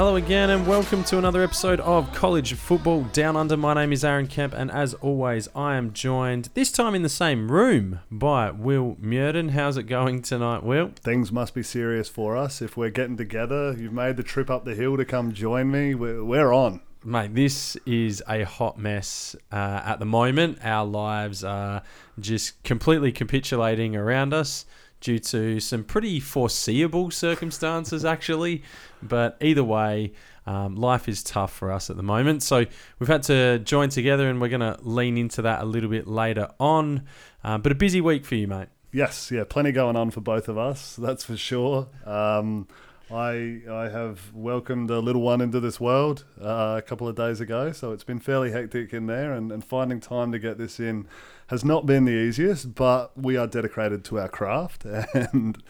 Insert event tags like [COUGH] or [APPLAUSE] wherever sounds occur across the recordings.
Hello again, and welcome to another episode of College Football Down Under. My name is Aaron Kemp, and as always, I am joined this time in the same room by Will Murden. How's it going tonight, Will? Things must be serious for us if we're getting together. You've made the trip up the hill to come join me. We're, we're on. Mate, this is a hot mess uh, at the moment. Our lives are just completely capitulating around us due to some pretty foreseeable circumstances, actually. But either way, um, life is tough for us at the moment. So we've had to join together, and we're going to lean into that a little bit later on. Uh, but a busy week for you, mate. Yes, yeah, plenty going on for both of us, that's for sure. Um, I I have welcomed a little one into this world uh, a couple of days ago, so it's been fairly hectic in there, and, and finding time to get this in has not been the easiest. But we are dedicated to our craft, [LAUGHS] and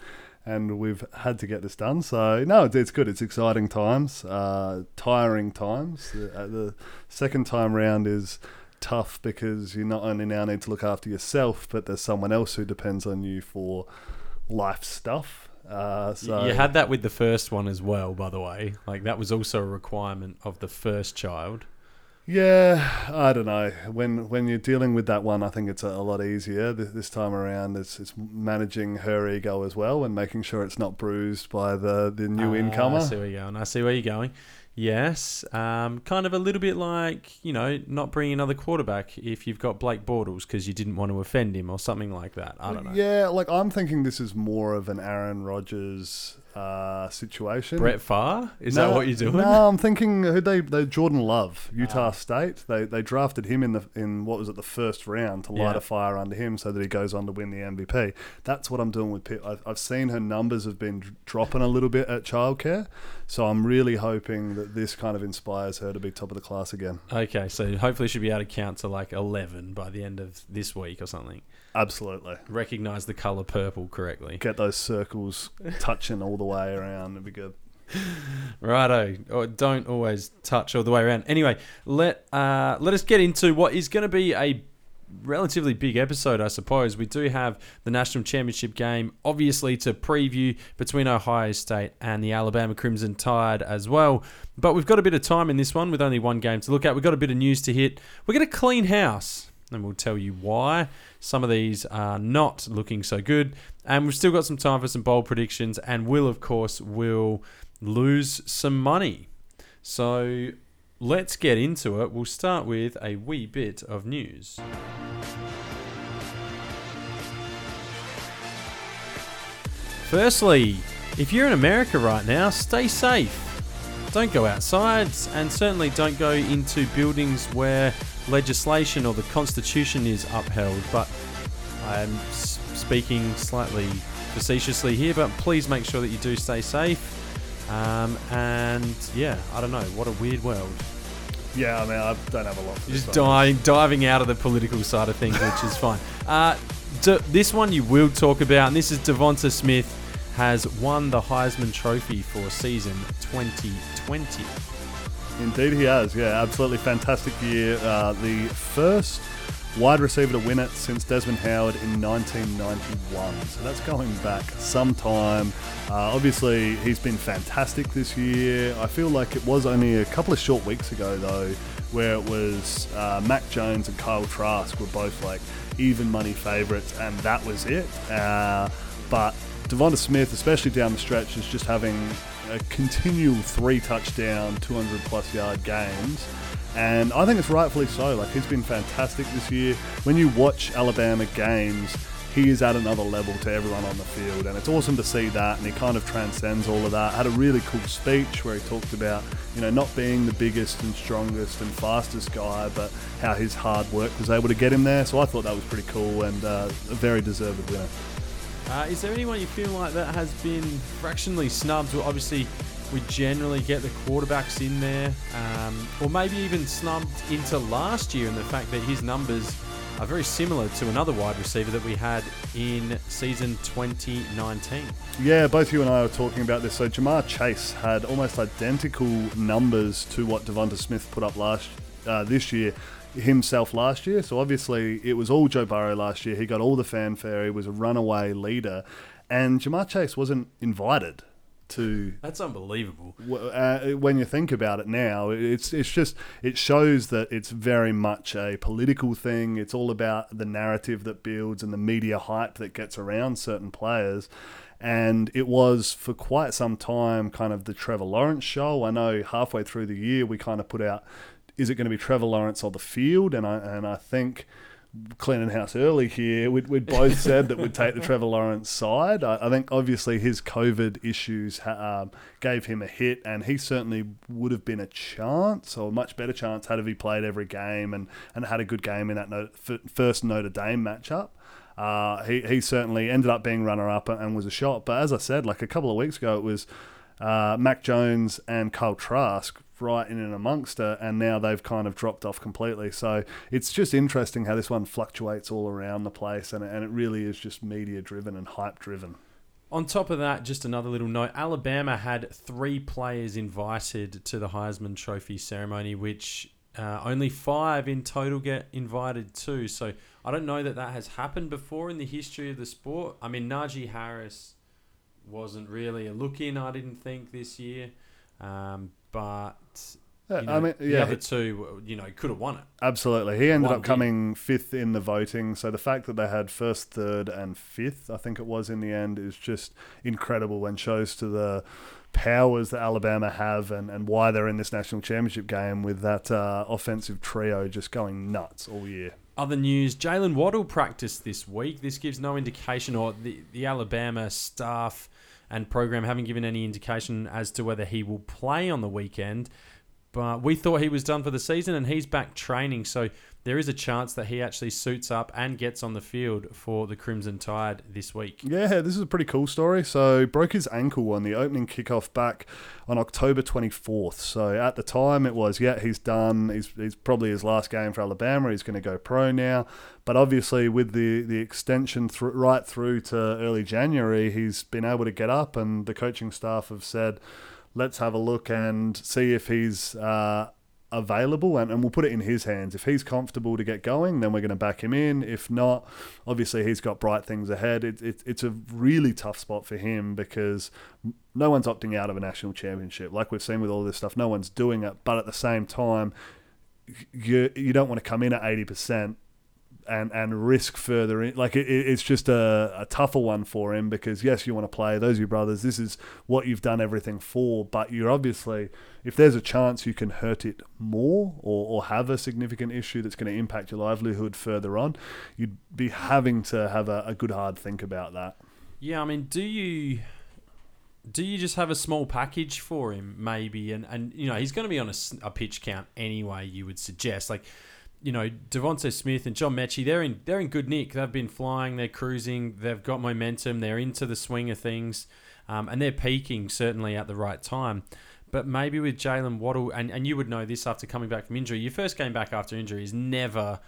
and we've had to get this done. So no, it's good. It's exciting times, uh, tiring times. Uh, the second time round is tough because you not only now need to look after yourself, but there's someone else who depends on you for life stuff. Uh, so You had that with the first one as well, by the way. Like that was also a requirement of the first child. Yeah, I don't know. When when you're dealing with that one, I think it's a, a lot easier Th- this time around. It's, it's managing her ego as well and making sure it's not bruised by the the new Ah, incomer. I see where you're going. I see where you're going. Yes, um, kind of a little bit like you know not bringing another quarterback if you've got Blake Bortles because you didn't want to offend him or something like that. I don't know. Yeah, like I'm thinking this is more of an Aaron Rodgers uh, situation. Brett Favre, is that what you're doing? No, I'm thinking who they they Jordan Love, Utah State. They they drafted him in the in what was it the first round to light Yeah. a fire under him so that he goes on to win the MVP. That's what I'm doing with Pitt. I've, I've seen her numbers have been dropping a little bit at childcare, so I'm really hoping that this kind of inspires her to be top of the class again. Okay, so hopefully she'll be able to count to like eleven by the end of this week or something. Absolutely. Recognize the color purple correctly. Get those circles touching all the way around. It'd be good. Righto. Or don't always touch all the way around. Anyway, let uh, let us get into what is going to be a relatively big episode, I suppose. We do have the national championship game, obviously, to preview between Ohio State and the Alabama Crimson Tide as well. But we've got a bit of time in this one with only one game to look at. We've got a bit of news to hit. We're going to clean house, and we'll tell you why. Some of these are not looking so good. And we've still got some time for some bold predictions, and will, of course, will lose some money. So let's get into it. We'll start with a wee bit of news. Firstly, if you're in America right now, stay safe. Don't go outside, and certainly don't go into buildings where legislation or the Constitution is upheld. But I'm speaking slightly facetiously here, but please make sure that you do stay safe. Um, and yeah, I don't know. What a weird world. Yeah, I mean, I don't have a lot. Just dying, diving out of the political side of things, which is fine. [LAUGHS] Uh, D- this one you will talk about, and this is Devonta Smith has won the Heisman Trophy for season 2020. Indeed, he has. Yeah, absolutely fantastic year. Uh, the first wide receiver to win it since Desmond Howard in 1991. So that's going back some time. Uh, obviously, he's been fantastic this year. I feel like it was only a couple of short weeks ago, though, where it was uh, Mac Jones and Kyle Trask were both like even money favourites, and that was it. Uh, but Devonta Smith, especially down the stretch, is just having a continual three touchdown, 200 plus yard games. And I think it's rightfully so. Like, he's been fantastic this year. When you watch Alabama games, he is at another level to everyone on the field. And it's awesome to see that. And he kind of transcends all of that. Had a really cool speech where he talked about, you know, not being the biggest and strongest and fastest guy, but how his hard work was able to get him there. So I thought that was pretty cool and uh, a very deserved winner. Uh, is there anyone you feel like that has been fractionally snubbed? Well, obviously, we generally get the quarterbacks in there, um, or maybe even snubbed into last year, and the fact that his numbers are very similar to another wide receiver that we had in season 2019. Yeah, both you and I were talking about this. So Ja'Marr Chase had almost identical numbers to what Devonta Smith put up last uh, this year himself last year. So obviously it was all Joe Burrow last year. He got all the fanfare. He was a runaway leader, and Ja'Marr Chase wasn't invited to That's unbelievable. uh, when you think about it now, it's it's just it shows that it's very much a political thing. It's all about the narrative that builds and the media hype that gets around certain players. And it was for quite some time kind of the Trevor Lawrence show. I know halfway through the year we kind of put out, is it going to be Trevor Lawrence or the field? And I and I think cleaning house early here, we'd, we'd both [LAUGHS] said that we'd take the Trevor Lawrence side. I, I think obviously his COVID issues ha- um, gave him a hit, and he certainly would have been a chance, or a much better chance, had he played every game and, and had a good game in that no, f- first Notre Dame matchup. Uh, he, he certainly ended up being runner up and was a shot. But as I said, like a couple of weeks ago, it was uh, Mac Jones and Kyle Trask right in and amongst it, and now they've kind of dropped off completely. So it's just interesting how this one fluctuates all around the place, and, and it really is just media driven and hype driven. On top of that, just another little note Alabama had three players invited to the Heisman Trophy ceremony, which uh, only five in total get invited to. So I don't know that that has happened before in the history of the sport. I mean, Najee Harris wasn't really a look in, I didn't think, this year. Um, but you know, I mean, the other two, you know, could have won it. Absolutely. He ended One up did. coming fifth in the voting. So the fact that they had first, third, and fifth, I think it was in the end, is just incredible and shows to the powers that Alabama have and, and why they're in this national championship game with that uh, offensive trio just going nuts all year. Other news: Jaylen Waddle practiced this week. This gives no indication, or the the Alabama staff and program haven't given any indication as to whether he will play on the weekend. But we thought he was done for the season, and he's back training. So there is a chance that he actually suits up and gets on the field for the Crimson Tide this week. Yeah, this is a pretty cool story. So, broke his ankle on the opening kickoff back on October 24th. So, at the time, it was, yeah, he's done. He's, he's probably his last game for Alabama. He's going to go pro now. But obviously, with the, the extension thr right through to early January, he's been able to get up, and the coaching staff have said, let's have a look and see if he's. Uh, available and, and we'll put it in his hands. If he's comfortable to get going, then we're going to back him in. If not, obviously he's got bright things ahead. It, it, it's a really tough spot for him because no one's opting out of a national championship. Like we've seen with all this stuff, no one's doing it. But at the same time, you, you don't want to come in at 80% and and risk further in. Like it, it- it's just a, a tougher one for him because yes, you want to play. Those are your brothers. This is what you've done everything for. But you're obviously, if there's a chance you can hurt it more or, or have a significant issue that's going to impact your livelihood further on, you'd be having to have a, a good hard think about that. Yeah, I mean, do you do you just have a small package for him, maybe? And and you know, he's going to be on a pitch count anyway. You would suggest, like, you know, Devonta Smith and John Metchie, they're in they're in good nick. They've been flying, they're cruising, they've got momentum, they're into the swing of things, um, and they're peaking certainly at the right time. But maybe with Jaylen Waddle, and, and you would know this after coming back from injury, your first game back after injury is never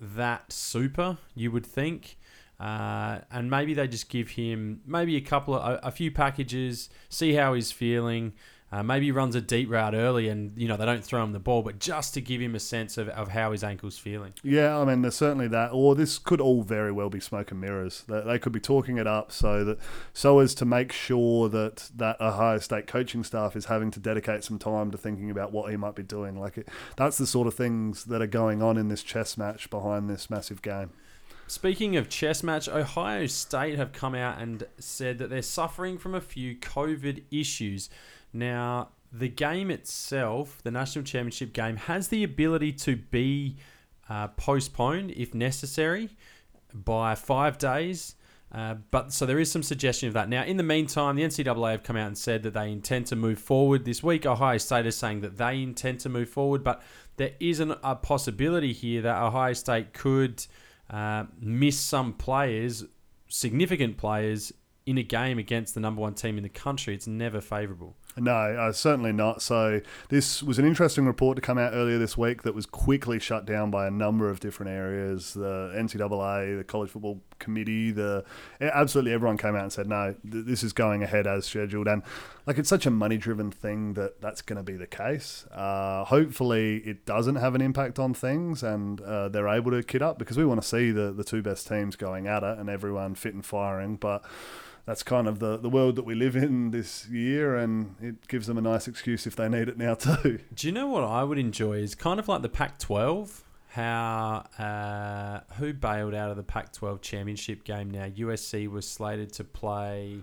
that super, you would think. Uh, and maybe they just give him maybe a couple of a, a few packages, see how he's feeling. Uh, maybe he runs a deep route early, and you know they don't throw him the ball, but just to give him a sense of, of how his ankle's feeling. Yeah, I mean, there's certainly that. Or this could all very well be smoke and mirrors. They, they could be talking it up so that so as to make sure that that Ohio State coaching staff is having to dedicate some time to thinking about what he might be doing. Like it, that's the sort of things that are going on in this chess match behind this massive game. Speaking of chess match, Ohio State have come out and said that they're suffering from a few COVID issues. Now, the game itself, the national championship game, has the ability to be uh, postponed if necessary by five days. Uh, but so there is some suggestion of that. Now, in the meantime, the NCAA have come out and said that they intend to move forward this week. Ohio State is saying that they intend to move forward, but there is an, a possibility here that Ohio State could uh, miss some players, significant players, in a game against the number one team in the country. It's never favourable. No, uh, certainly not. So this was an interesting report to come out earlier this week that was quickly shut down by a number of different areas. The NCAA, the College Football Committee, the absolutely everyone came out and said no, th- this is going ahead as scheduled. And like it's such a money-driven thing that that's going to be the case. Uh, hopefully, it doesn't have an impact on things, and uh, they're able to kit up because we want to see the the two best teams going at it and everyone fit and firing, but that's kind of the, the world that we live in this year, and it gives them a nice excuse if they need it now [LAUGHS] too. Do you know what I would enjoy is kind of like the Pac-12. How uh, who bailed out of the Pac-12 championship game? Now USC was slated to play.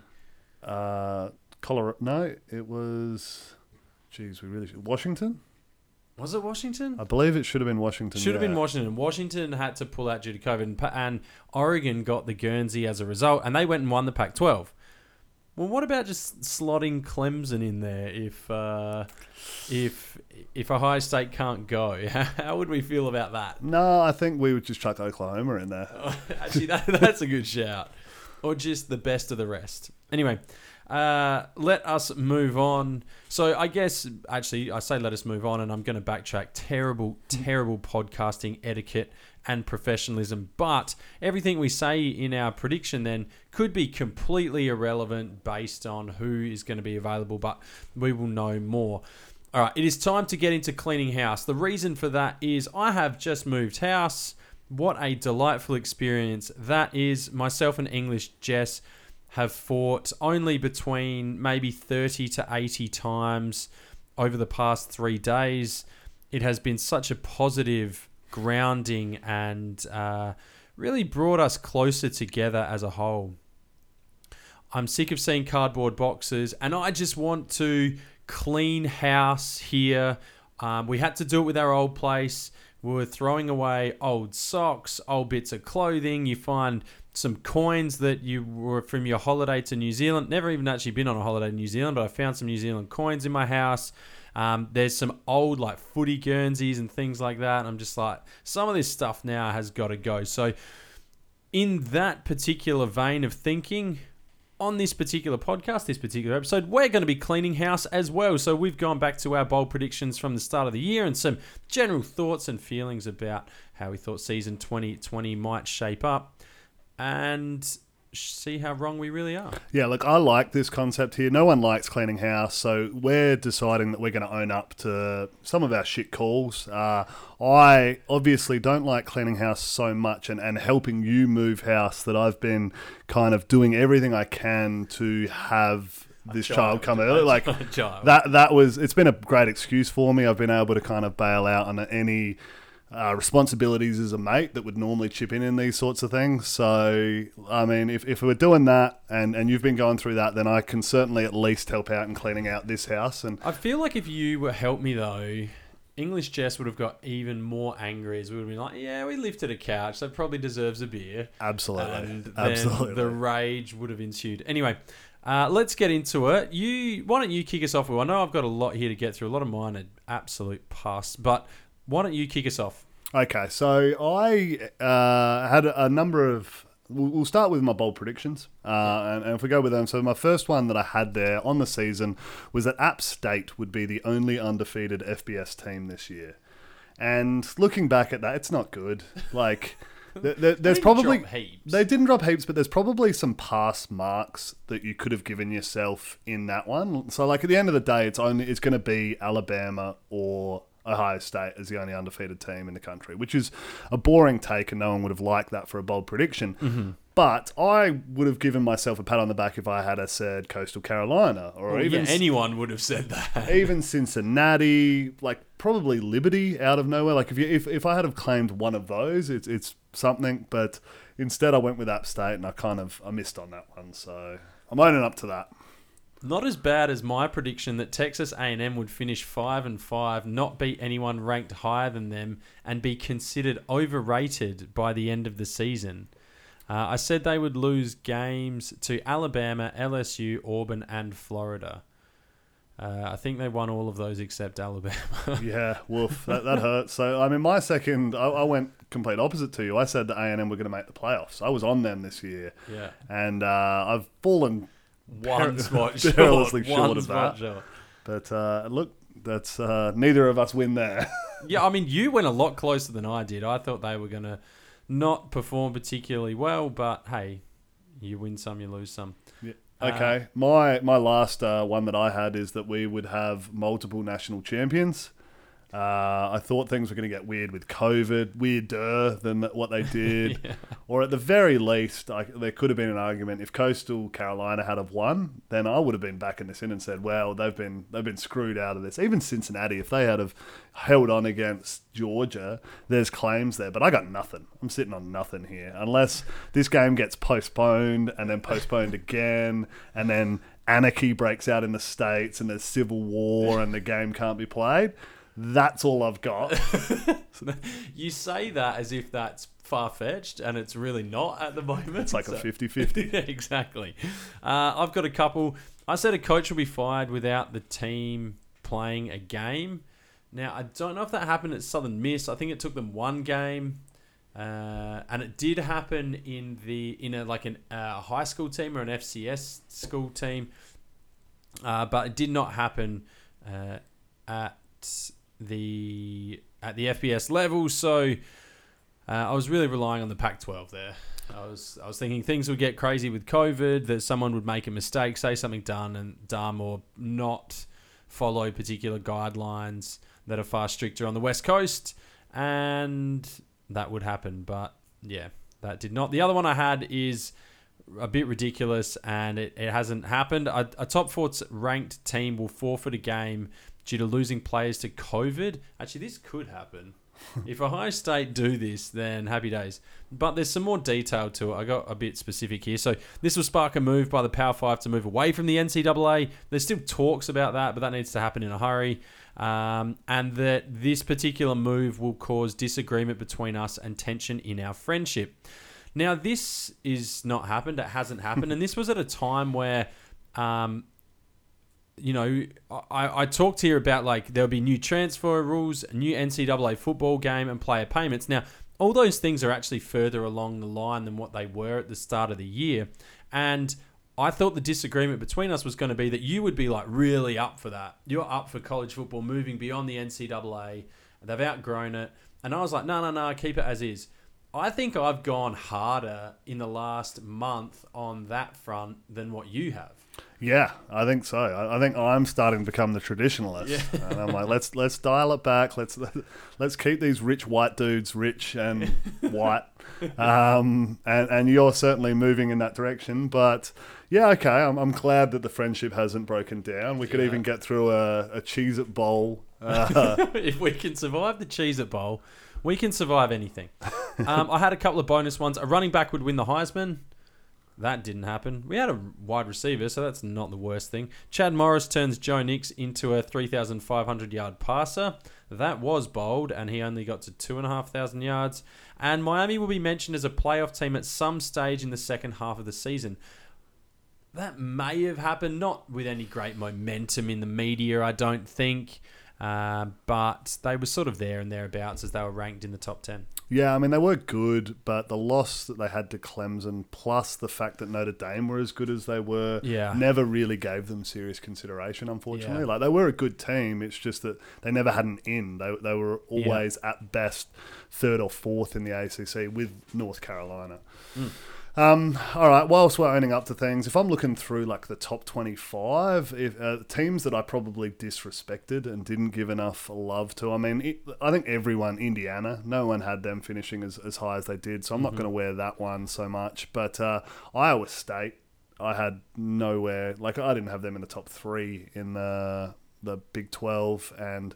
Uh, Colorado? No, it was. Geez, we really should. Washington. Was it Washington? I believe it should have been Washington. Should have yeah. been Washington. Washington had to pull out due to COVID, and, and Oregon got the Guernsey as a result, and they went and won the Pac-12. Well, what about just slotting Clemson in there if uh, if if Ohio State can't go? [LAUGHS] How would we feel about that? No, I think we would just chuck Oklahoma in there. [LAUGHS] Actually, that, that's a good shout. Or just the best of the rest. Anyway, uh, let us move on. So I guess actually I say let us move on, and I'm going to backtrack. Terrible, terrible podcasting etiquette and professionalism. But everything we say in our prediction then could be completely irrelevant based on who is going to be available. But we will know more. All right, it is time to get into cleaning house. The reason for that is I have just moved house. What a delightful experience that is. Myself and English Jess have fought only between maybe 30 to 80 times over the past three days. It has been such a positive grounding and uh, really brought us closer together as a whole. I'm sick of seeing cardboard boxes and I just want to clean house here. Um, we had to do it with our old place. We were throwing away old socks, old bits of clothing. You find some coins that you were from your holiday to New Zealand. Never even actually been on a holiday to New Zealand, but I found some New Zealand coins in my house. Um, there's some old like footy Guernseys and things like that. And I'm just like, some of this stuff now has got to go. So, in that particular vein of thinking, on this particular podcast, this particular episode, we're going to be cleaning house as well. So we've gone back to our bold predictions from the start of the year and some general thoughts and feelings about how we thought season 2020 might shape up and see how wrong we really are. Yeah, look, I like this concept here. No one likes cleaning house, so we're deciding that we're going to own up to some of our shit calls. Uh, I obviously don't like cleaning house so much and, and helping you move house that I've been kind of doing everything I can to have this child, come early. Like child. that, that was, it's been a great excuse for me. I've been able to kind of bail out on any uh, responsibilities as a mate that would normally chip in in these sorts of things. So, I mean, if, if we're doing that and, and you've been going through that, then I can certainly at least help out in cleaning out this house. And I feel like if you were help me though, English Jess would have got even more angry as we would have been like, yeah, we lifted a couch, that probably deserves a beer. absolutely, absolutely. the rage would have ensued. Anyway, uh, let's get into it. You, why don't you kick us off? With, I know I've got a lot here to get through. A lot of mine are absolute pus, but why don't you kick us off? Okay, so I uh, had a, number of. We'll we'll start with my bold predictions, uh, and, and if we go with them, so my first one that I had there on the season was that App State would be the only undefeated FBS team this year. And looking back at that, it's not good. Like, [LAUGHS] th- th- there's probably drop heaps. they didn't drop heaps, but there's probably some pass marks that you could have given yourself in that one. So, like at the end of the day, it's only it's going to be Alabama or Ohio State as the only undefeated team in the country, which is a boring take, and no one would have liked that for a bold prediction. Mm-hmm. But I would have given myself a pat on the back if I had a said Coastal Carolina or Well, even yeah, anyone would have said that. [LAUGHS] even Cincinnati, like probably Liberty out of nowhere. Like if you if, if I had have claimed one of those, it's it's something. But instead, I went with App State, and I kind of I missed on that one. So I'm owning up to that. Not as bad as my prediction that Texas A&M would finish five and five, not beat anyone ranked higher than them, and be considered overrated by the end of the season. Uh, I said they would lose games to Alabama, LSU, Auburn, and Florida. Uh, I think they won all of those except Alabama. [LAUGHS] Yeah, woof, that, that hurts. So I mean, my second, I, I went complete opposite to you. I said that A and M were going to make the playoffs. I was on them this year, yeah, and uh, I've fallen one spot [LAUGHS] short. perilously one short of spot that. short. But uh, look, that's uh, neither of us win there. [LAUGHS] Yeah, I mean, you went a lot closer than I did. I thought they were going to not perform particularly well, but hey, you win some, you lose some. Uh, okay, my my last uh, one that I had is that we would have multiple national champions. Uh, I thought things were going to get weird with COVID, weirder than what they [LAUGHS] did. Yeah. Or at the very least, I, there could have been an argument if Coastal Carolina had have won, then I would have been backing this in and said, "Well, they've been they've been screwed out of this." Even Cincinnati, if they had have held on against Georgia, there's claims there, but I got nothing. I'm sitting on nothing here unless this game gets postponed and then postponed [LAUGHS] again, and then anarchy breaks out in the states and there's civil war and the game can't be played. That's all I've got. [LAUGHS] you say that as if that's far fetched, and it's really not at the moment. It's like So- a 50 50. yeah, exactly. Uh, I've got a couple. I said a coach will be fired without the team playing a game. Now I don't know if that happened at Southern Miss. I think it took them one game, uh, and it did happen in the in a like an uh, high school team or an FCS school team, uh, but it did not happen uh, at the at the FBS level. So uh, I was really relying on the Pac-12 there. I was I was thinking things would get crazy with COVID, that someone would make a mistake, say something done and dumb, or not follow particular guidelines that are far stricter on the West Coast, and that would happen. But yeah, that did not. The other one I had is a bit ridiculous, and it, it hasn't happened. A, a top four ranked team will forfeit a game due to losing players to COVID. Actually, this could happen. [LAUGHS] if Ohio State do this, then happy days. But there's some more detail to it. I got a bit specific here. So this will spark a move by the Power Five to move away from the NCAA. There's still talks about that, but that needs to happen in a hurry. Um, and that this particular move will cause disagreement between us and tension in our friendship. Now, this is not happened. It hasn't happened, [LAUGHS] and this was at a time where um, you know, I, I talked here about like there'll be new transfer rules, new NCAA football game, and player payments. Now, all those things are actually further along the line than what they were at the start of the year. And I thought the disagreement between us was going to be that you would be like really up for that. You're up for college football moving beyond the NCAA. They've outgrown it. And I was like, no, no, no, keep it as is. I think I've gone harder in the last month on that front than what you have. Yeah, I think so. I, I think I'm starting to become the traditionalist, and I'm like, let's let's dial it back. Let's let's keep these rich white dudes rich and [LAUGHS] white, um, and and you're certainly moving in that direction. But yeah, okay, I'm, I'm glad that the friendship hasn't broken down. We could Yeah. even get through a, a Cheez-It Bowl. [LAUGHS] Uh, if we can survive the Cheez-It Bowl, we can survive anything. [LAUGHS] Um, I had a couple of bonus ones. A running back would win the Heisman. That didn't happen. We had a wide receiver, so that's not the worst thing. Chad Morris turns Bo Nix into a 3,500 yard passer. That was bold, and he only got to 2,500 yards. And Miami will be mentioned as a playoff team at some stage in the second half of the season. That may have happened, not with any great momentum in the media, I don't think. Uh, but they were sort of there and thereabouts as they were ranked in the top 10. yeah, I mean they were good, but the loss that they had to Clemson, plus the fact that Notre Dame were as good as they were, Yeah. never really gave them serious consideration. Unfortunately, Yeah. like they were a good team. It's just that they never had an in. They they were always at best third or fourth in the ACC with North Carolina. Mm. Um, all right. Whilst we're owning up to things, if I'm looking through like the top 25, if uh, teams that I probably disrespected and didn't give enough love to, I mean, it, I think everyone, Indiana, no one had them finishing as, as high as they did, so I'm not Mhm. going to wear that one so much. But uh, Iowa State, I had nowhere, like, I didn't have them in the top three in the. The Big Twelve, and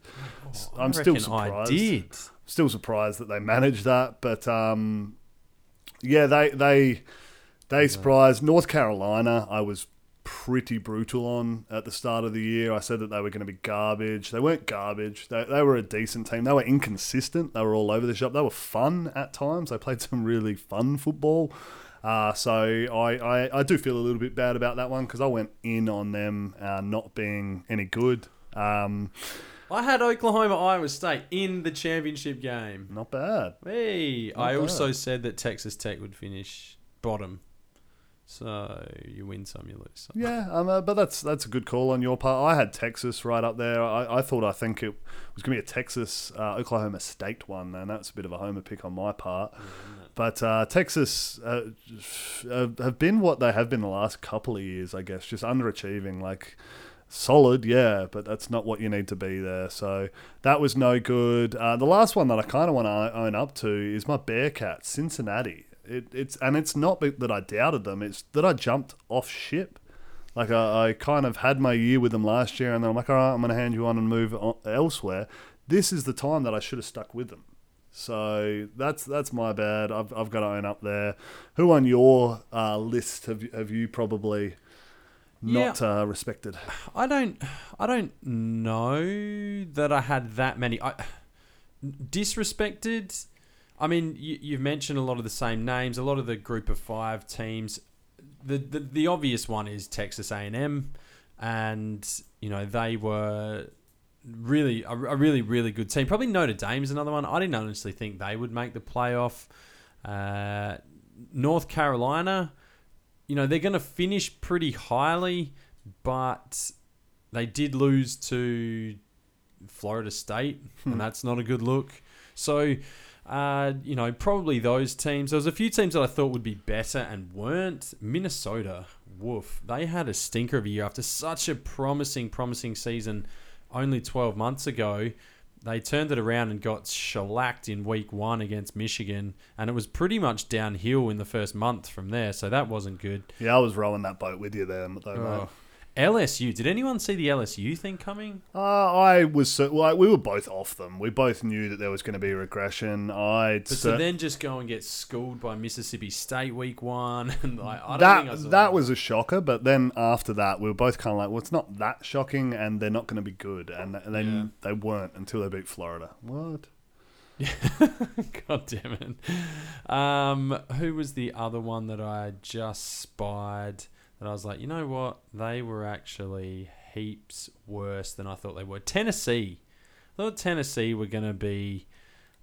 I'm still surprised did. still surprised that they managed that. But um, yeah, they they they surprised North Carolina. I was pretty brutal on at the start of the year. I said that they were going to be garbage. They weren't garbage. They, they were a decent team. They were inconsistent. They were all over the shop. They were fun at times. They played some really fun football. Uh, so I, I, I do feel a little bit bad about that one because I went in on them uh, not being any good. Um, I had Oklahoma Iowa State in the championship game. not bad. Hey, Not I bad. also said that Texas Tech would finish bottom. So you win some, you lose some. Yeah, um, uh, but that's that's a good call on your part. I had Texas right up there. I, I thought I think it was going to be a Texas uh, Oklahoma State one, and that's a bit of a homer pick on my part. But uh, Texas uh, have been what they have been the last couple of years, I guess, just underachieving. Like solid, yeah, but that's not what you need to be there. So that was no good. Uh, the last one that I kind of want to own up to is my Bearcats, Cincinnati. It, it's and it's not that I doubted them; it's that I jumped off ship. Like I, I kind of had my year with them last year, and then I'm like, all right, I'm going to hand you on and move on elsewhere. This is the time that I should have stuck with them. So that's that's my bad. I've, I've got to own up there. Who on your uh, list have have you probably not yeah, uh, respected? I don't I don't know that I had that many. I disrespected. I mean, you, you've mentioned a lot of the same names. A lot of the group of five teams. The the, the obvious one is Texas A and M, and you know they were really a, a, really really good team. Probably Notre Dame is another one. I didn't honestly think they would make the playoff. Uh, North Carolina, you know they're going to finish pretty highly, but they did lose to Florida State, and hmm. that's not a good look. So. Uh, you know, probably those teams. There was a few teams that I thought would be better and weren't. Minnesota, woof. They had a stinker of a year after such a promising, promising season only 12 months ago, they turned it around and got shellacked in week one against Michigan, and it was pretty much downhill in the first month from there. So that wasn't good. Yeah, I was rowing that boat with you there, though, oh. mate. LSU. Did anyone see the LSU thing coming? Uh, I was so, well, we were both off them. We both knew that there was going to be regression. I so then just go and get schooled by Mississippi State week one, [LAUGHS] and like, I that I that was a shocker. But then after that, we were both kind of like, well, it's not that shocking, and they're not going to be good. And, and then yeah. they weren't until they beat Florida. What? [LAUGHS] God damn it. Um, who was the other one that I just spied? That I was like, you know what? They were actually heaps worse than I thought they were. Tennessee. I thought Tennessee were going to be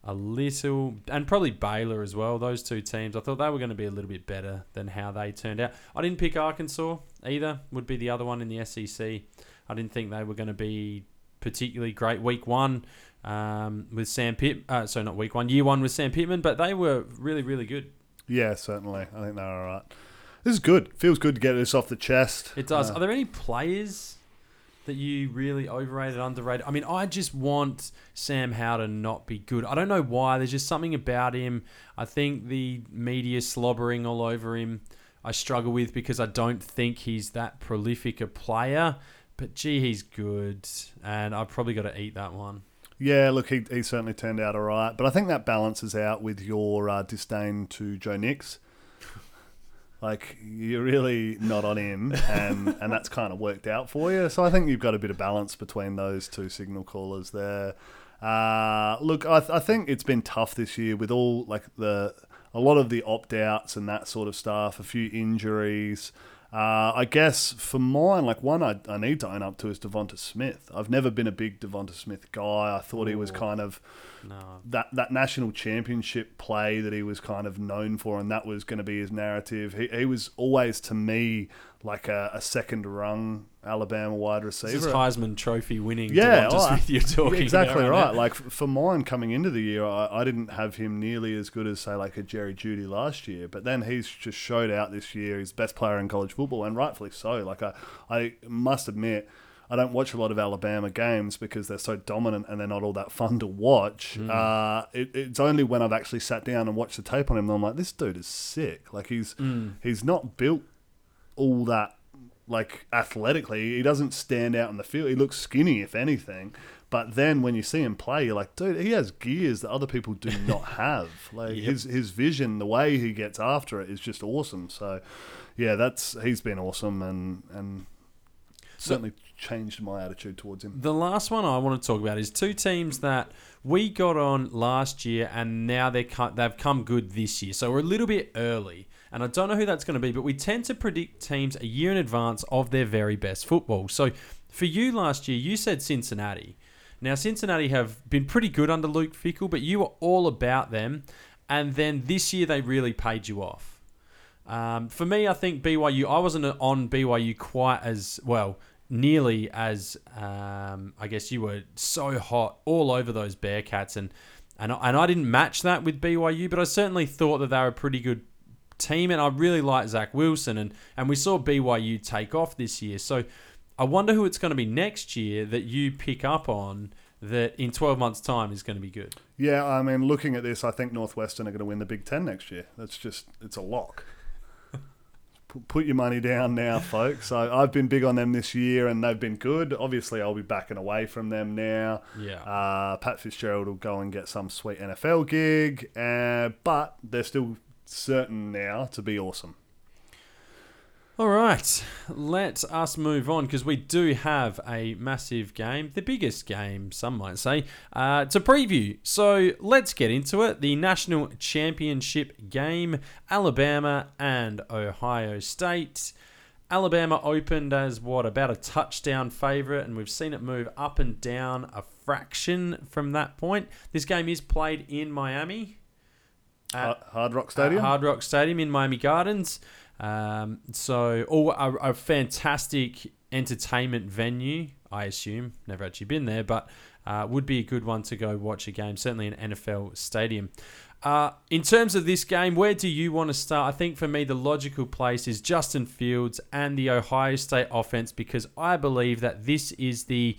a little, and probably Baylor as well. Those two teams, I thought they were going to be a little bit better than how they turned out. I didn't pick Arkansas either. Would be the other one in the SEC. I didn't think they were going to be particularly great. Week one um, with Sam Pitt, uh, so not week one, year one with Sam Pittman, but they were really, really good. Yeah, certainly. I think they're all right. This is good. Feels good to get this off the chest. It does. Uh, Are there any players that you really overrated, underrated? I mean, I just want Sam Howell to not be good. I don't know why. There's just something about him. I think the media slobbering all over him. I struggle with because I don't think he's that prolific a player. But gee, he's good, and I've probably got to eat that one. Yeah, look, he, he certainly turned out all right. But I think that balances out with your uh, disdain to Bo Nix. Like you're really not on him, and and that's kind of worked out for you. So I think you've got a bit of balance between those two signal callers there. Uh, look, I, th- I think it's been tough this year with all like the a lot of the opt outs and that sort of stuff, a few injuries. Uh, I guess for mine, like one I, I need to own up to is Devonta Smith. I've never been a big Devonta Smith guy. I thought Ooh, he was kind of no. that that national championship play that he was kind of known for, and that was going to be his narrative. He, he was always to me like a, a second rung Alabama wide receiver. This is Heisman Trophy winning. Yeah, oh, you're talking exactly right. right. Like for mine coming into the year, I, I didn't have him nearly as good as say like a Jerry Jeudy last year. But then he's just showed out this year. He's best player in college football, and rightfully so. Like I, I must admit. I don't watch a lot of Alabama games because they're so dominant and they're not all that fun to watch. Mm. Uh, it, it's only when I've actually sat down and watched the tape on him that I'm like, this dude is sick. Like he's mm. he's not built all that like athletically. He doesn't stand out in the field. He looks skinny, if anything. But then when you see him play, you're like, dude, he has gears that other people do not [LAUGHS] have. Like yep. his his vision, the way he gets after it is just awesome. So, yeah, that's he's been awesome and and certainly changed my attitude towards him. The last one I want to talk about is two teams that we got on last year and now they're they've come good this year. So we're a little bit early and I don't know who that's going to be, but we tend to predict teams a year in advance of their very best football. So for you last year, you said Cincinnati. Now, Cincinnati have been pretty good under Luke Fickell, but you were all about them. And then this year, they really paid you off. Um, for me, I think BYU, I wasn't on BYU quite as well, nearly as, um, I guess you were so hot all over those Bearcats. And, and, and I didn't match that with BYU, but I certainly thought that they were a pretty good team, and I really like Zach Wilson, and and we saw BYU take off this year. So I wonder who it's going to be next year that you pick up on that in 12 months' time is going to be good. Yeah, I mean, looking at this, I think Northwestern are going to win the Big Ten next year. That's just, it's a lock. [LAUGHS] Put- your money down now, folks. So I've been big on them this year, and they've been good. Obviously, I'll be backing away from them now. Yeah. Uh, Pat Fitzgerald will go and get some sweet NFL gig, uh, but they're still certain now to be awesome. All right, let us move on because we do have a massive game, the biggest game, some might say, uh, to preview. So let's get into it. The national championship game, Alabama and Ohio State. Alabama opened as what, about a touchdown favourite, and we've seen it move up and down a fraction from that point. This game is played in Miami. At- Hard, Rock Stadium. Hard Rock Stadium in Miami Gardens. Um, so, all a, a fantastic entertainment venue, I assume. Never actually been there, but uh, would be a good one to go watch a game. Certainly an NFL stadium. Uh, in terms of this game, where do you want to start? I think for me, the logical place is Justin Fields and the Ohio State offense because I believe that this is the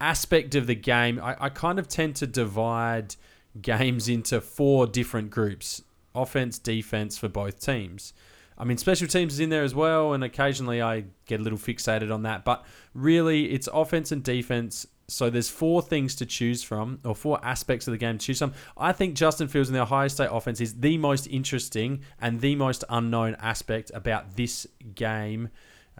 aspect of the game. I, I kind of tend to divide games into four different groups offense, defense for both teams. I mean, special teams is in there as well, and occasionally I get a little fixated on that. But really, it's offense and defense. So there's four things to choose from, or four aspects of the game to choose from. I think Justin Fields and the Ohio State offense is the most interesting and the most unknown aspect about this game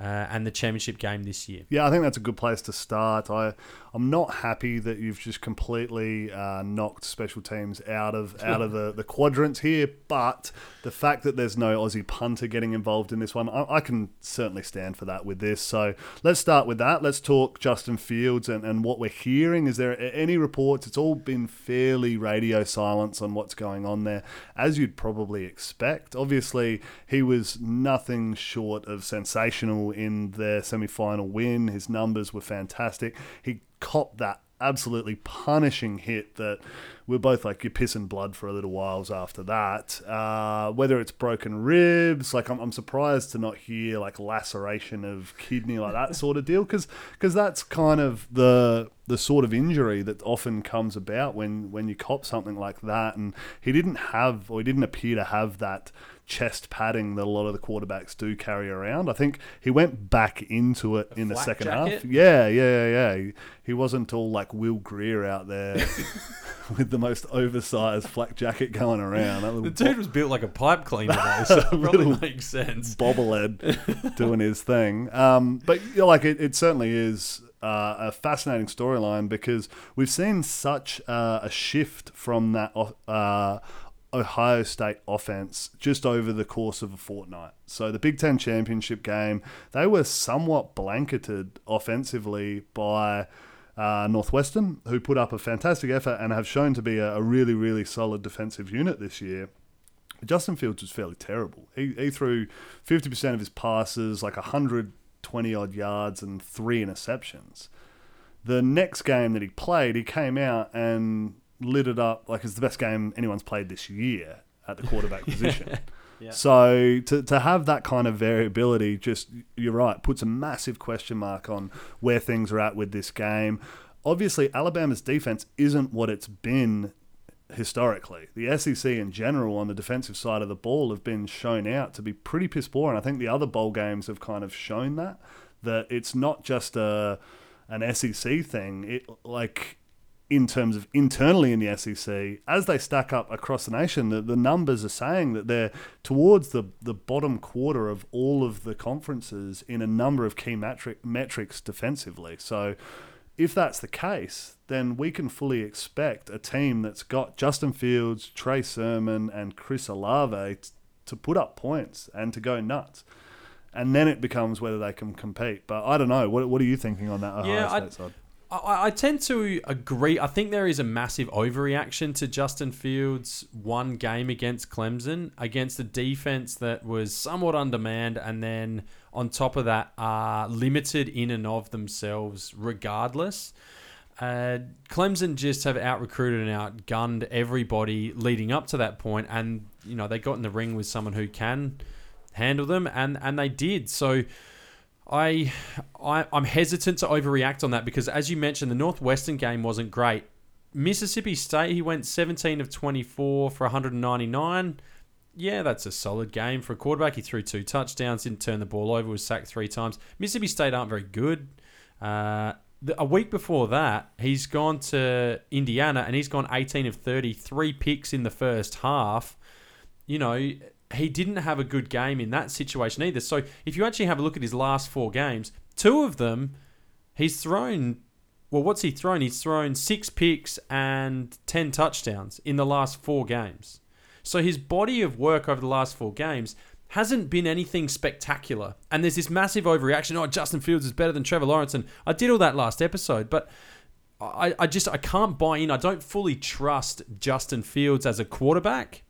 uh, and the championship game this year. Yeah, I think that's a good place to start. I I'm not happy that you've just completely uh, knocked special teams out of out of [LAUGHS] the, the quadrants here, but the fact that there's no Aussie punter getting involved in this one, I, I can certainly stand for that with this. So let's start with that. Let's talk Justin Fields and, and what we're hearing. Is there any reports? It's all been fairly radio silence on what's going on there, as you'd probably expect. Obviously, he was nothing short of sensational in their semi final win. His numbers were fantastic. He copped that absolutely punishing hit that we're both like you're pissing blood for a little whiles after that. Uh, whether it's broken ribs, like I'm, I'm surprised to not hear like laceration of kidney like that sort of deal because that's kind of the the sort of injury that often comes about when when you cop something like that. And he didn't have or he didn't appear to have that chest padding that a lot of the quarterbacks do carry around. I think he went back into it in the second jacket? half. Yeah, yeah, yeah, yeah. He, wasn't all like Will Greer out there [LAUGHS] with the most oversized flak jacket going around. That The dude was built like a pipe cleaner, though, so it [LAUGHS] probably makes sense. bobblehead [LAUGHS] doing his thing. Um, but you know, like it, it certainly is uh, a fascinating storyline because we've seen such uh, a shift from that uh, Ohio State offense just over the course of a fortnight. So the Big Ten championship game, they were somewhat blanketed offensively by. Uh, Northwestern, who put up a fantastic effort and have shown to be a, a really, really solid defensive unit this year. Justin Fields was fairly terrible. He, he threw 50% of his passes, like 120 odd yards, and three interceptions. The next game that he played, he came out and lit it up like it's the best game anyone's played this year at the quarterback [LAUGHS] position. So to, to have that kind of variability, just you're right, puts a massive question mark on where things are at with this game. Obviously, Alabama's defense isn't what it's been historically. The SEC in general on the defensive side of the ball have been shown out to be pretty piss poor, and I think the other bowl games have kind of shown that that it's not just a an SEC thing. It like in terms of internally in the SEC, as they stack up across the nation, the, the numbers are saying that they're towards the, the bottom quarter of all of the conferences in a number of key metric, metrics defensively. So, if that's the case, then we can fully expect a team that's got Justin Fields, Trey Sermon, and Chris Olave t- to put up points and to go nuts. And then it becomes whether they can compete. But I don't know. What, what are you thinking on that Ohio Yeah, State side? I, I tend to agree. I think there is a massive overreaction to Justin Fields' one game against Clemson, against a defense that was somewhat undermanned, and then on top of that, are limited in and of themselves, regardless. Uh, Clemson just have out recruited and outgunned everybody leading up to that point, and you know they got in the ring with someone who can handle them, and and they did. So I, I I'm hesitant to overreact on that because, as you mentioned, the Northwestern game wasn't great. Mississippi State, he went 17 of 24 for 199. Yeah, that's a solid game for a quarterback. He threw two touchdowns, didn't turn the ball over, was sacked three times. Mississippi State aren't very good. Uh, the, a week before that, he's gone to Indiana and he's gone 18 of 30, three picks in the first half. You know, he didn't have a good game in that situation either. So if you actually have a look at his last four games, two of them, he's thrown. Well, what's he thrown? He's thrown six picks and 10 touchdowns in the last four games. So his body of work over the last four games hasn't been anything spectacular. And there's this massive overreaction. Oh, Justin Fields is better than Trevor Lawrence. And I did all that last episode, but I, I just I can't buy in. I don't fully trust Justin Fields as a quarterback.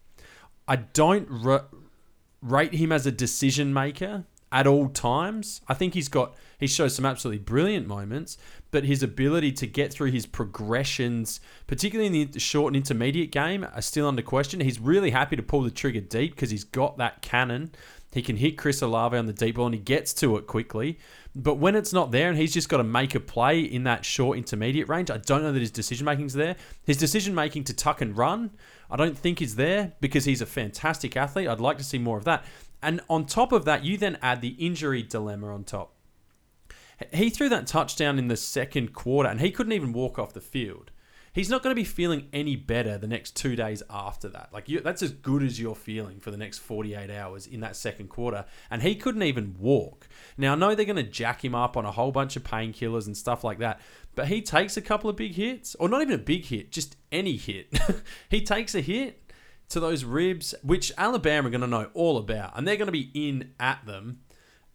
I don't rate him as a decision maker at all times. I think he's got he shows some absolutely brilliant moments, but his ability to get through his progressions, particularly in the short and intermediate game, are still under question. He's really happy to pull the trigger deep because he's got that cannon. He can hit Chris Olave on the deep ball and he gets to it quickly. But when it's not there and he's just got to make a play in that short intermediate range, I don't know that his decision making's there. His decision making to tuck and run, I don't think is there because he's a fantastic athlete. I'd like to see more of that. And on top of that, you then add the injury dilemma on top. He threw that touchdown in the second quarter and he couldn't even walk off the field. He's not going to be feeling any better the next two days after that. Like you, that's as good as you're feeling for the next 48 hours in that second quarter. And he couldn't even walk. Now I know they're going to jack him up on a whole bunch of painkillers and stuff like that, but he takes a couple of big hits, or not even a big hit, just any hit. [LAUGHS] he takes a hit to those ribs, which Alabama are going to know all about, and they're going to be in at them.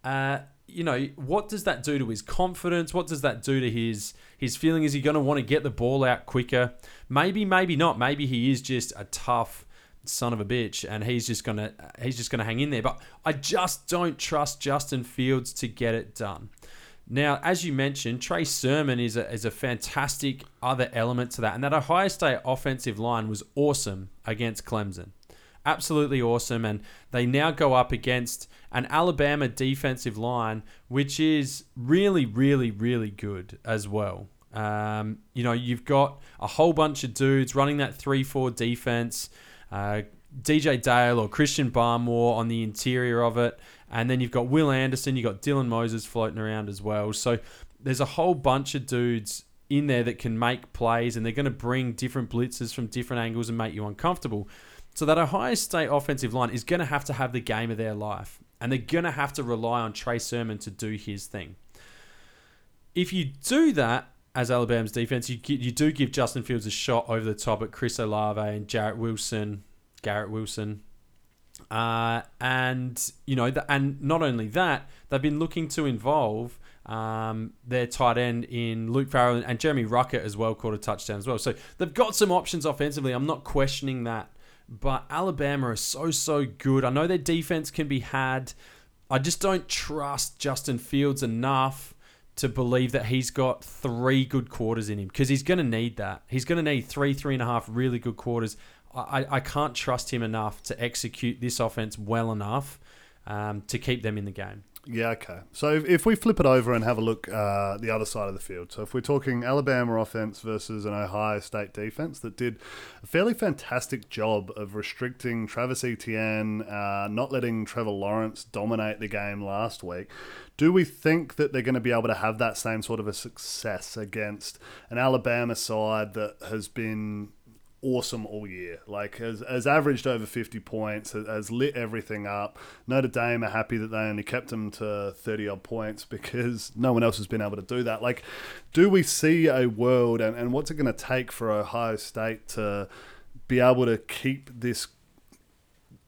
Uh, you know, what does that do to his confidence? What does that do to his his feeling? Is he going to want to get the ball out quicker? Maybe, maybe not. Maybe he is just a tough son of a bitch and he's just gonna he's just gonna hang in there. But I just don't trust Justin Fields to get it done. Now, as you mentioned, Trey Sermon is a, is a fantastic other element to that. And that Ohio State offensive line was awesome against Clemson absolutely awesome. And they now go up against an Alabama defensive line, which is really, really, really good as well. Um, you know, you've got a whole bunch of dudes running that 3 4 defense. Uh, DJ Dale or Christian Barmore on the interior of it. And then you've got Will Anderson, you've got Dylan Moses floating around as well. So there's a whole bunch of dudes in there that can make plays and they're going to bring different blitzes from different angles and make you uncomfortable. So that Ohio State offensive line is going to have to have the game of their life, and they're going to have to rely on Trey Sermon to do his thing. If you do that as Alabama's defense, you you do give Justin Fields a shot over the top at Chris Olave and Jarrett Wilson, Garrett Wilson, uh, and you know, the, and not only that, they've been looking to involve um, their tight end in Luke Farrell and Jeremy Ruckert as well caught a touchdown as well. So they've got some options offensively. I'm not questioning that but Alabama are so, so good. I know their defense can be had. I just don't trust Justin Fields enough to believe that he's got three good quarters in him because he's going to need that. He's going to need three, three and a half really good quarters. I, I can't trust him enough to execute this offense well enough um, to keep them in the game. Yeah, okay. So if, if we flip it over and have a look uh, the other side of the field, so if we're talking Alabama offense versus an Ohio State defense that did a fairly fantastic job of restricting Travis Etienne, uh, not letting Trevor Lawrence dominate the game last week, do we think that they're going to be able to have that same sort of a success against an Alabama side that has been awesome all year. Like has, has averaged over 50 points, has, has, lit everything up. Notre Dame are happy that they only kept them to 30 odd points because [LAUGHS] no one else has been able to do that. Like, do we see a world and, and what's it going to take for Ohio State to be able to keep this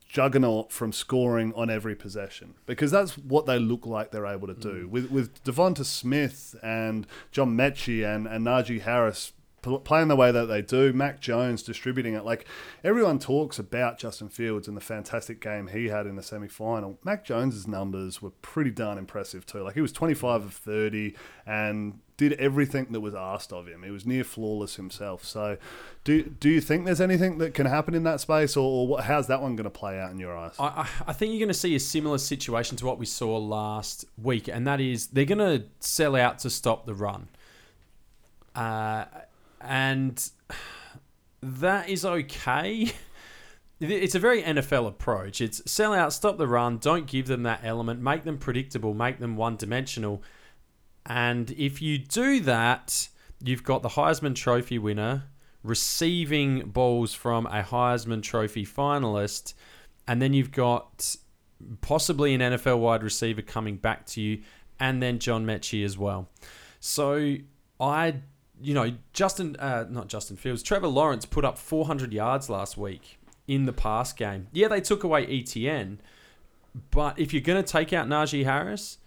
juggernaut from scoring on every possession because that's what they look like they're able to do mm. with with Devonta Smith and John Metchie and and Najee Harris playing the way that they do. Mac Jones distributing it. Like everyone talks about Justin Fields and the fantastic game he had in the semi final. Mac Jones's numbers were pretty darn impressive too. Like he was 25 of 30 and did everything that was asked of him. He was near flawless himself. So, do do you think there's anything that can happen in that space, or, or what, how's that one going to play out in your eyes? I, I think you're going to see a similar situation to what we saw last week, and that is they're going to sell out to stop the run. Uh, and [SIGHS] that is okay. [LAUGHS] It's a very NFL approach. It's sell out, stop the run, don't give them that element, make them predictable, make them one dimensional. And if you do that, you've got the Heisman Trophy winner receiving balls from a Heisman Trophy finalist, and then you've got possibly an NFL wide receiver coming back to you, and then John Metchie as well. So I, you know, Justin, uh, not Justin Fields, Trevor Lawrence put up 400 yards last week in the pass game. Yeah, they took away Etienne, but if you're going to take out Najee Harris,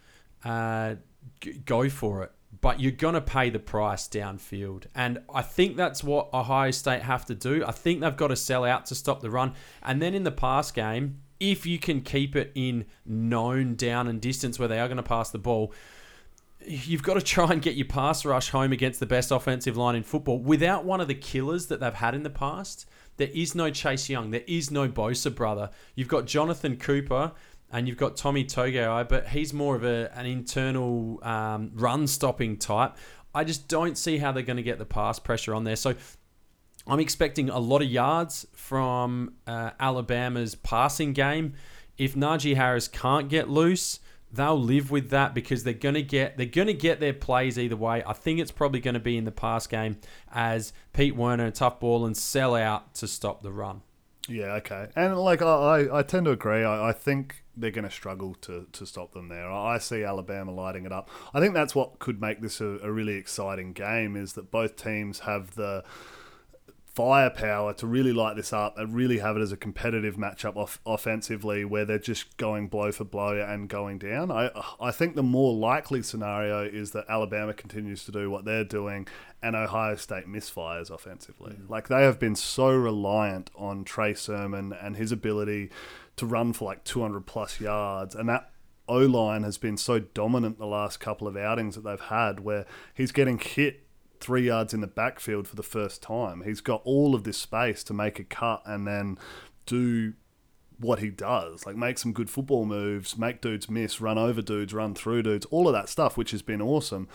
uh, g- go for it. But you're going to pay the price downfield. And I think that's what Ohio State have to do. I think they've got to sell out to stop the run. And then in the pass game, if you can keep it in known down and distance where they are going to pass the ball, you've got to try and get your pass rush home against the best offensive line in football without one of the killers that they've had in the past. There is no Chase Young. There is no Bosa brother. You've got Jonathan Cooper and you've got Tommy Togiai, but he's more of a, an internal um, run stopping type. I just don't see how they're going to get the pass pressure on there. So I'm expecting a lot of yards from uh, Alabama's passing game. If Najee Harris can't get loose, they'll live with that because they're gonna get they're gonna get their plays either way. I think it's probably to be in the pass game as Pete Werner tough ball and sell out to stop the run. Yeah, okay, and like I, I tend to agree. I, I think they're going to struggle to, to stop them there. I see Alabama lighting it up. I think that's what could make this a, a really exciting game is that both teams have the firepower to really light this up and really have it as a competitive matchup off- offensively where they're just going blow for blow and going down. I I think the more likely scenario is that Alabama continues to do what they're doing and Ohio State misfires offensively. Mm. Like they have been so reliant on Trey Sermon and his ability to run for like 200 plus yards and that O line has been so dominant the last couple of outings that they've had where he's getting hit three yards in the backfield for the first time. He's got all of this space to make a cut and then do what he does, like make some good football moves, make dudes miss, run over dudes, run through dudes, all of that stuff, which has been awesome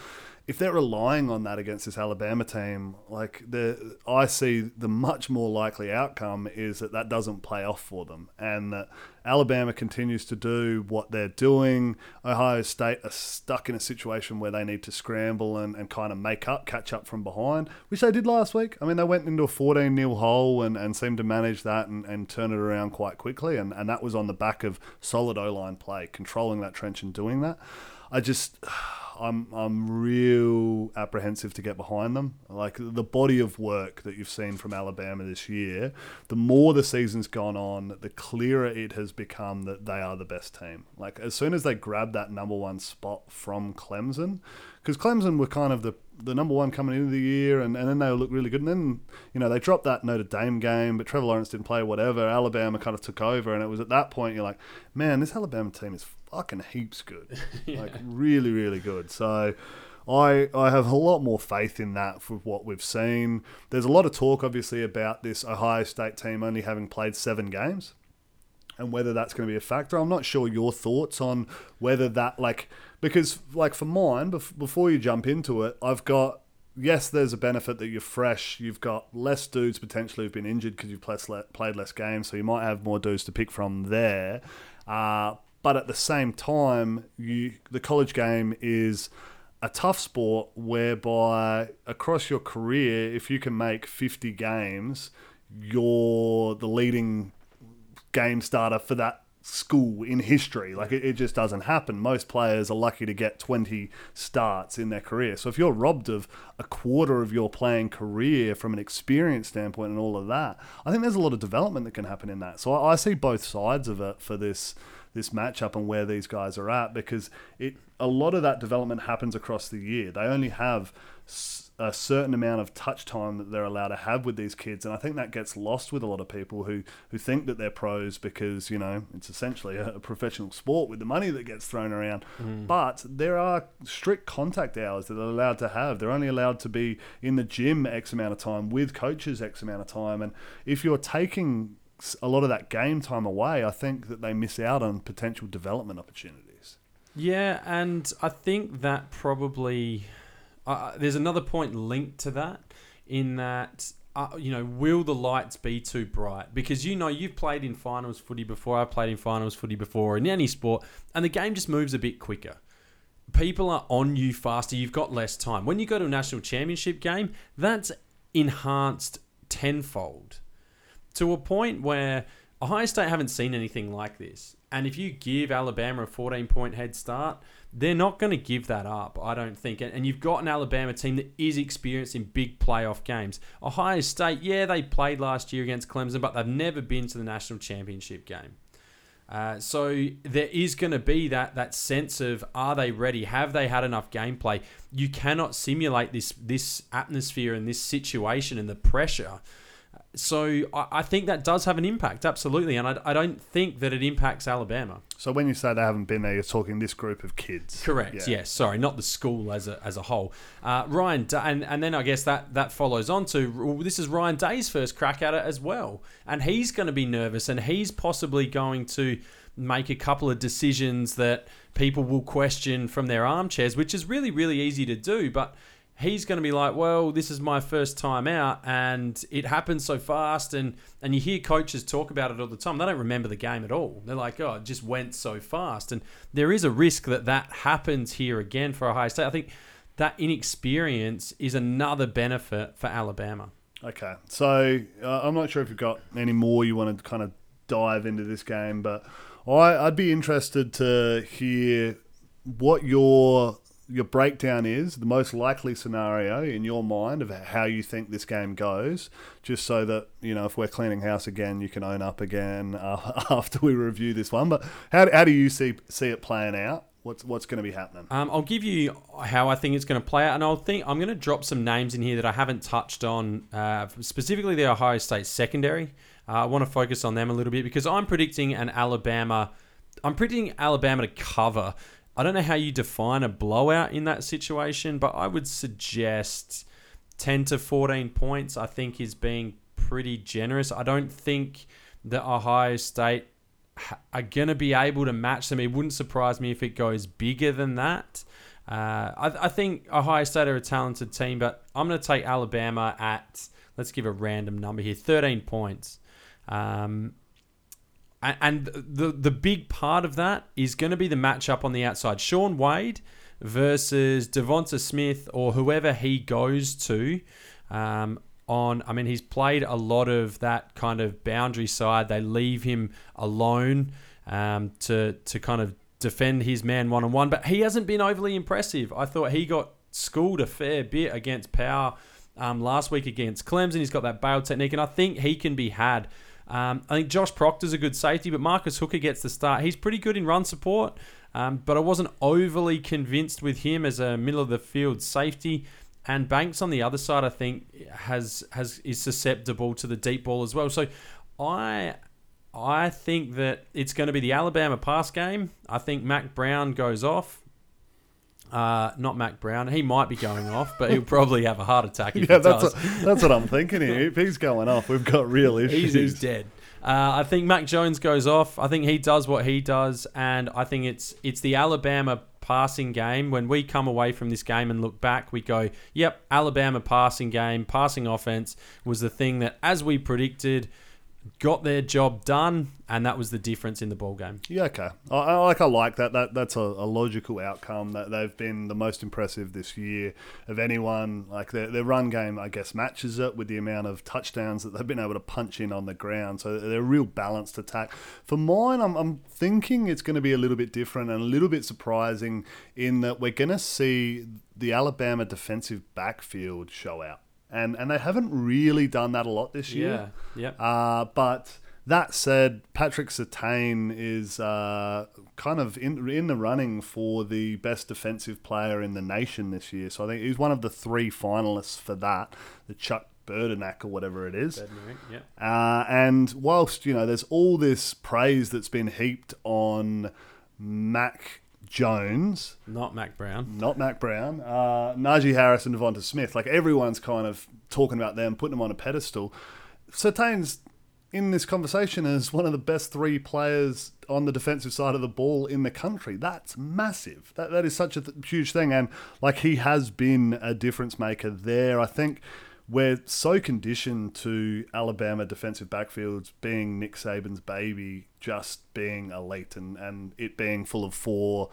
if they're relying on that against this Alabama team, like the I see the much more likely outcome is that that doesn't play off for them, and that Alabama continues to do what they're doing. Ohio State are stuck in a situation where they need to scramble and, and kind of make up, catch up from behind, which they did last week. I mean, they went into a 14 0 hole and, and seemed to manage that and, and turn it around quite quickly, and, and that was on the back of solid O line play, controlling that trench and doing that. I just. I'm I'm real apprehensive to get behind them. Like the body of work that you've seen from Alabama this year, the more the season's gone on, the clearer it has become that they are the best team. Like as soon as they grab that number one spot from Clemson, because Clemson were kind of the the number one coming into the year, and, and then they look really good. And then, you know, they dropped that Notre Dame game, but Trevor Lawrence didn't play, whatever. Alabama kind of took over, and it was at that point you're like, man, this Alabama team is fucking heaps good. [LAUGHS] yeah. Like, really, really good. So. I, I have a lot more faith in that for what we've seen. There's a lot of talk, obviously, about this Ohio State team only having played seven games and whether that's going to be a factor. I'm not sure your thoughts on whether that, like, because like for mine, before you jump into it, I've got yes, there's a benefit that you're fresh. You've got less dudes potentially who've been injured because you've played less games, so you might have more dudes to pick from there. Uh, but at the same time, you the college game is a tough sport whereby across your career, if you can make 50 games, you're the leading game starter for that school in history. Like it, it, just doesn't happen. Most players are lucky to get 20 starts in their career. So if you're robbed of a quarter of your playing career from an experience standpoint and all of that, I think there's a lot of development that can happen in that. So I, I see both sides of it for this this matchup and where these guys are at because it a lot of that development happens across the year. They only have a certain amount of touch time that they're allowed to have with these kids, and I think that gets lost with a lot of people who who think that they're pros because you know it's essentially a, a professional sport with the money that gets thrown around. Mm. But there are strict contact hours that they're allowed to have. They're only allowed to be in the gym x amount of time with coaches x amount of time, and if you're taking a lot of that game time away, I think that they miss out on potential development opportunities. Yeah, and I think that probably uh, there's another point linked to that in that uh, you know will the lights be too bright? Because you know you've played in finals footy before I played in finals footy before in any sport and the game just moves a bit quicker. People are on you faster you've got less time. When you go to a national championship game that's enhanced tenfold to a point where Ohio State haven't seen anything like this. And if you give Alabama a 14 point head start, they're not going to give that up, I don't think. And you've got an Alabama team that is experienced in big playoff games. Ohio State, yeah, they played last year against Clemson, but they've never been to the national championship game. Uh, so there is going to be that that sense of are they ready? Have they had enough gameplay? You cannot simulate this this atmosphere and this situation and the pressure. So I, I think that does have an impact, absolutely, and I, I don't think that it impacts Alabama. So when you say they haven't been there, you're talking this group of kids. Correct. Yeah. Yes. Sorry, not the school as a, as a whole. Uh, Ryan, and and then I guess that that follows on to well, this is Ryan Day's first crack at it as well, and he's going to be nervous, and he's possibly going to make a couple of decisions that people will question from their armchairs, which is really really easy to do, but. He's going to be like, well, this is my first time out, and it happens so fast, and and you hear coaches talk about it all the time. They don't remember the game at all. They're like, oh, it just went so fast, and there is a risk that that happens here again for Ohio State. I think that inexperience is another benefit for Alabama. Okay, so uh, I'm not sure if you've got any more you want to kind of dive into this game, but I, I'd be interested to hear what your your breakdown is, the most likely scenario in your mind of how you think this game goes, just so that you know if we're cleaning house again, you can own up again [LAUGHS] after we review this one. But how, how do you see see it playing out? What's what's going to be happening? Um, I'll give you how I think it's going to play out, and I'll think I'm going to drop some names in here that I haven't touched on, uh, specifically the Ohio State secondary. Uh, I want to focus on them a little bit because I'm predicting an Alabama. I'm predicting Alabama to cover. I don't know how you define a blowout in that situation, but I would suggest 10 to 14 points. I think is being pretty generous. I don't think that Ohio State are going to be able to match them. It wouldn't surprise me if it goes bigger than that. Uh, I, I think Ohio State are a talented team, but I'm going to take Alabama at, let's give a random number here, 13 points. Um, and the the big part of that is going to be the matchup on the outside. Shaun Wade versus Devonta Smith or whoever he goes to. Um, on, I mean, he's played a lot of that kind of boundary side. They leave him alone um, to to kind of defend his man one on one, but he hasn't been overly impressive. I thought he got schooled a fair bit against Powell um, last week against Clemson. He's got that bail technique, and I think he can be had. Um, I think Josh Proctor's a good safety, but Marcus Hooker gets the start. He's pretty good in run support, um, but I wasn't overly convinced with him as a middle of the field safety. And Banks on the other side, I think, has has is susceptible to the deep ball as well. So I I think that it's going to be the Alabama pass game. I think Mack Brown goes off. Uh, not Mack Brown. He might be going off, but he'll probably have a heart attack if [LAUGHS] yeah, he that's does. what, that's what I'm thinking here. If he's going off, we've got real issues. [LAUGHS] he's, he's dead. Uh, I think Mac Jones goes off. I think he does what he does, and I think it's it's the Alabama passing game. When we come away from this game and look back, we go, "Yep, Alabama passing game, passing offense was the thing that, as we predicted, got their job done, and that was the difference in the ball game." Yeah, okay. I, I like. I like that. That that's a, a logical outcome. That they've been the most impressive this year of anyone. Like their their run game, I guess, matches it with the amount of touchdowns that they've been able to punch in on the ground. So they're a real balanced attack. For mine, I'm I'm thinking it's going to be a little bit different and a little bit surprising in that we're going to see the Alabama defensive backfield show out. And, and they haven't really done that a lot this year. Yeah, yep. Uh, but That said, Patrick Surtain is uh, kind of in in the running for the best defensive player in the nation this year. So I think he's one of the three finalists for that. The Chuck Bednarik or whatever it is. yeah. Uh, and whilst you know, there's all this praise that's been heaped on Mac Jones, Not Mack Brown. not Mack Brown, uh, Najee Harris, and Devonta Smith. Like everyone's kind of talking about them, putting them on a pedestal. Surtain's in this conversation as one of the best three players on the defensive side of the ball in the country. That's massive. That that is such a th- huge thing, and like he has been a difference maker there. I think we're so conditioned to Alabama defensive backfields being Nick Saban's baby, just being elite, and and it being full of four,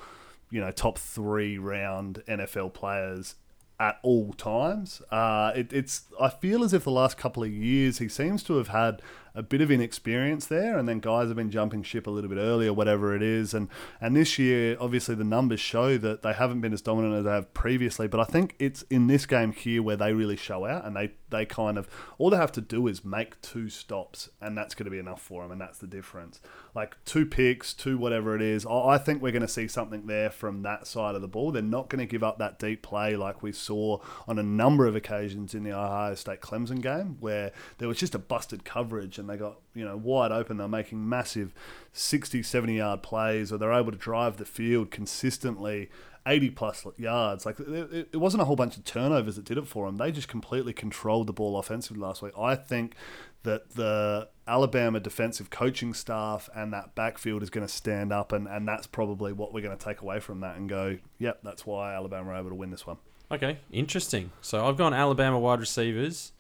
you know, top three round NFL players at all times. Uh, it, it's I feel as if the last couple of years he seems to have had a bit of inexperience there, and then guys have been jumping ship a little bit earlier, whatever it is. And and this year, obviously, the numbers show that they haven't been as dominant as they have previously. But I think it's in this game here where they really show out, and they they kind of all they have to do is make two stops, and that's going to be enough for them, and that's the difference. Like two picks, two whatever it is. I think we're going to see something there from that side of the ball. They're not going to give up that deep play like we saw on a number of occasions in the Ohio State Clemson game, where there was just a busted coverage and they got you know wide open. They're making massive 60, 70 yard plays, or they're able to drive the field consistently. 80 plus yards. Like it, it wasn't a whole bunch of turnovers that did it for them. They just completely controlled the ball offensively last week. I think that the Alabama defensive coaching staff and that backfield is going to stand up, and, and that's probably what we're going to take away from that and go, yep, that's why Alabama were able to win this one. Okay, interesting. So I've gone Alabama wide receivers,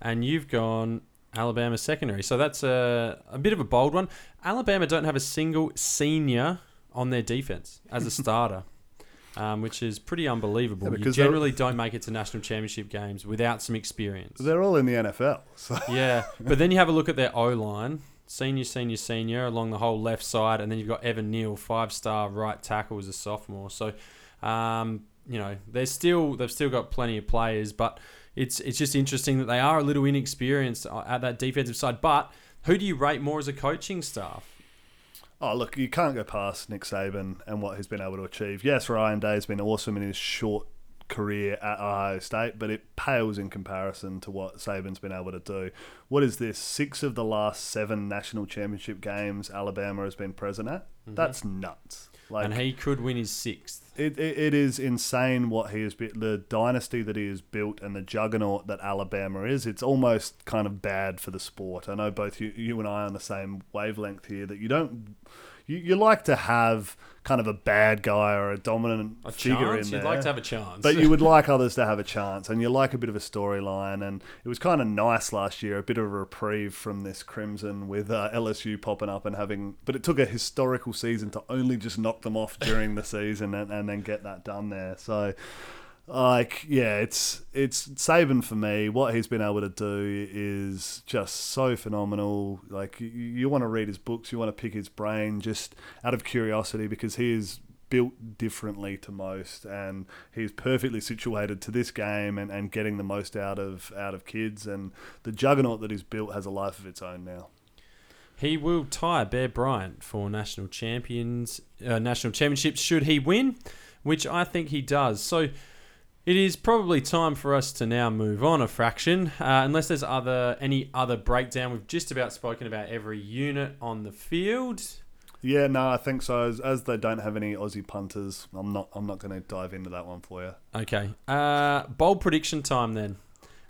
and you've gone Alabama secondary. So that's a, a bit of a bold one. Alabama don't have a single senior on their defense as a [LAUGHS] starter. Um, which is pretty unbelievable. Yeah, you generally don't make it to national championship games without some experience. They're all in the NFL. So. Yeah, but then you have a look at their O line, senior, senior, senior, along the whole left side, and then you've got Evan Neal, five star right tackle as a sophomore. So, um, you know, they're still they've still got plenty of players, but it's it's just interesting that they are a little inexperienced at that defensive side. But who do you rate more as a coaching staff? Oh, look, you can't go past Nick Saban and what he's been able to achieve. Yes, Ryan Day has been awesome in his short career at Ohio State, but it pales in comparison to what Saban's been able to do. What is this? Six of the last seven national championship games Alabama has been present at? Mm-hmm. That's nuts. Like, and he could win his sixth. it, it, it is insane what he has built, the dynasty that he has built, and the juggernaut that Alabama is. It's almost kind of bad for the sport. I know both you, you and I are on the same wavelength here that you don't. You, you like to have kind of a bad guy or a dominant A figure chance? in there. You'd like to have a chance. But you [LAUGHS] would like others to have a chance, and you like a bit of a storyline. And it was kind of nice last year, a bit of a reprieve from this Crimson with uh, LSU popping up and having. But it took a historical season to only just knock them off during the [LAUGHS] season and, and then get that done there. So, like, yeah, it's it's Saban for me. What he's been able to do is just so phenomenal. Like, you, you want to read his books, you want to pick his brain just out of curiosity because he is built differently to most and he's perfectly situated to this game and, and getting the most out of out of kids and the juggernaut that he's built has a life of its own now. He will tie Bear Bryant for national champions, uh, national championships should he win, which I think he does. So it is probably time for us to now move on a fraction, uh, unless there's other any other breakdown. We've just about spoken about every unit on the field. Yeah, no, I think so. As, as they don't have any Aussie punters, I'm not I'm not going to dive into that one for you. Okay, uh, bold prediction time then.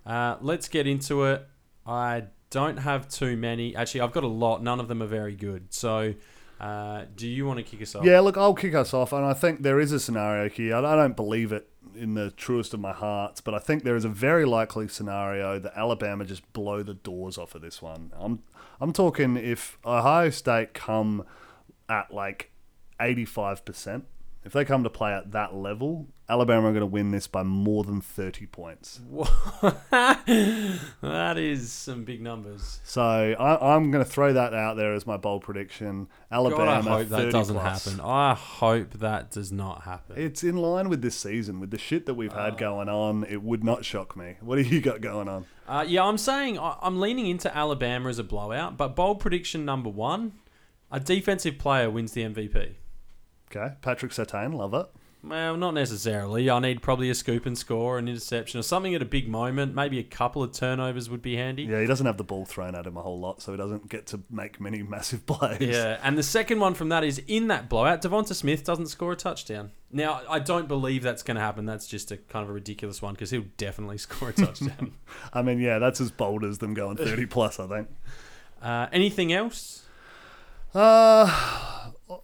Uh, let's get into it. I don't have too many. Actually, I've got a lot. None of them are very good. So, uh, do you want to kick us off? Yeah, look, I'll kick us off, and I think there is a scenario here. I I don't believe it in the truest of my hearts, but I think there is a very likely scenario that Alabama just blow the doors off of this one. I'm I'm talking if Ohio State come at like eighty five percent If they come to play at that level, Alabama are going to win this by more than 30 points. [LAUGHS] that is some big numbers. So I, I'm going to throw that out there as my bold prediction. Alabama, God, I hope that doesn't plus. happen. I hope that does not happen. It's in line with this season, with the shit that we've Ah. had going on. It would not shock me. What do you got going on? Uh, yeah, I'm saying I'm leaning into Alabama as a blowout, but bold prediction number one: a defensive player wins the MVP. Okay, Patrick Surtain, love it. Well, not necessarily. I need probably a scoop and score, an interception, or something at a big moment. Maybe a couple of turnovers would be handy. Yeah, he doesn't have the ball thrown at him a whole lot, so he doesn't get to make many [LAUGHS] massive plays. Yeah, and the second one from that is in that blowout, Devonta Smith doesn't score a touchdown. Now, I don't believe that's going to happen. That's just a kind of a ridiculous one because he'll definitely [LAUGHS] score a touchdown. [LAUGHS] I mean, yeah, that's as bold as them going 30 plus, I think. uh, anything else? Uh,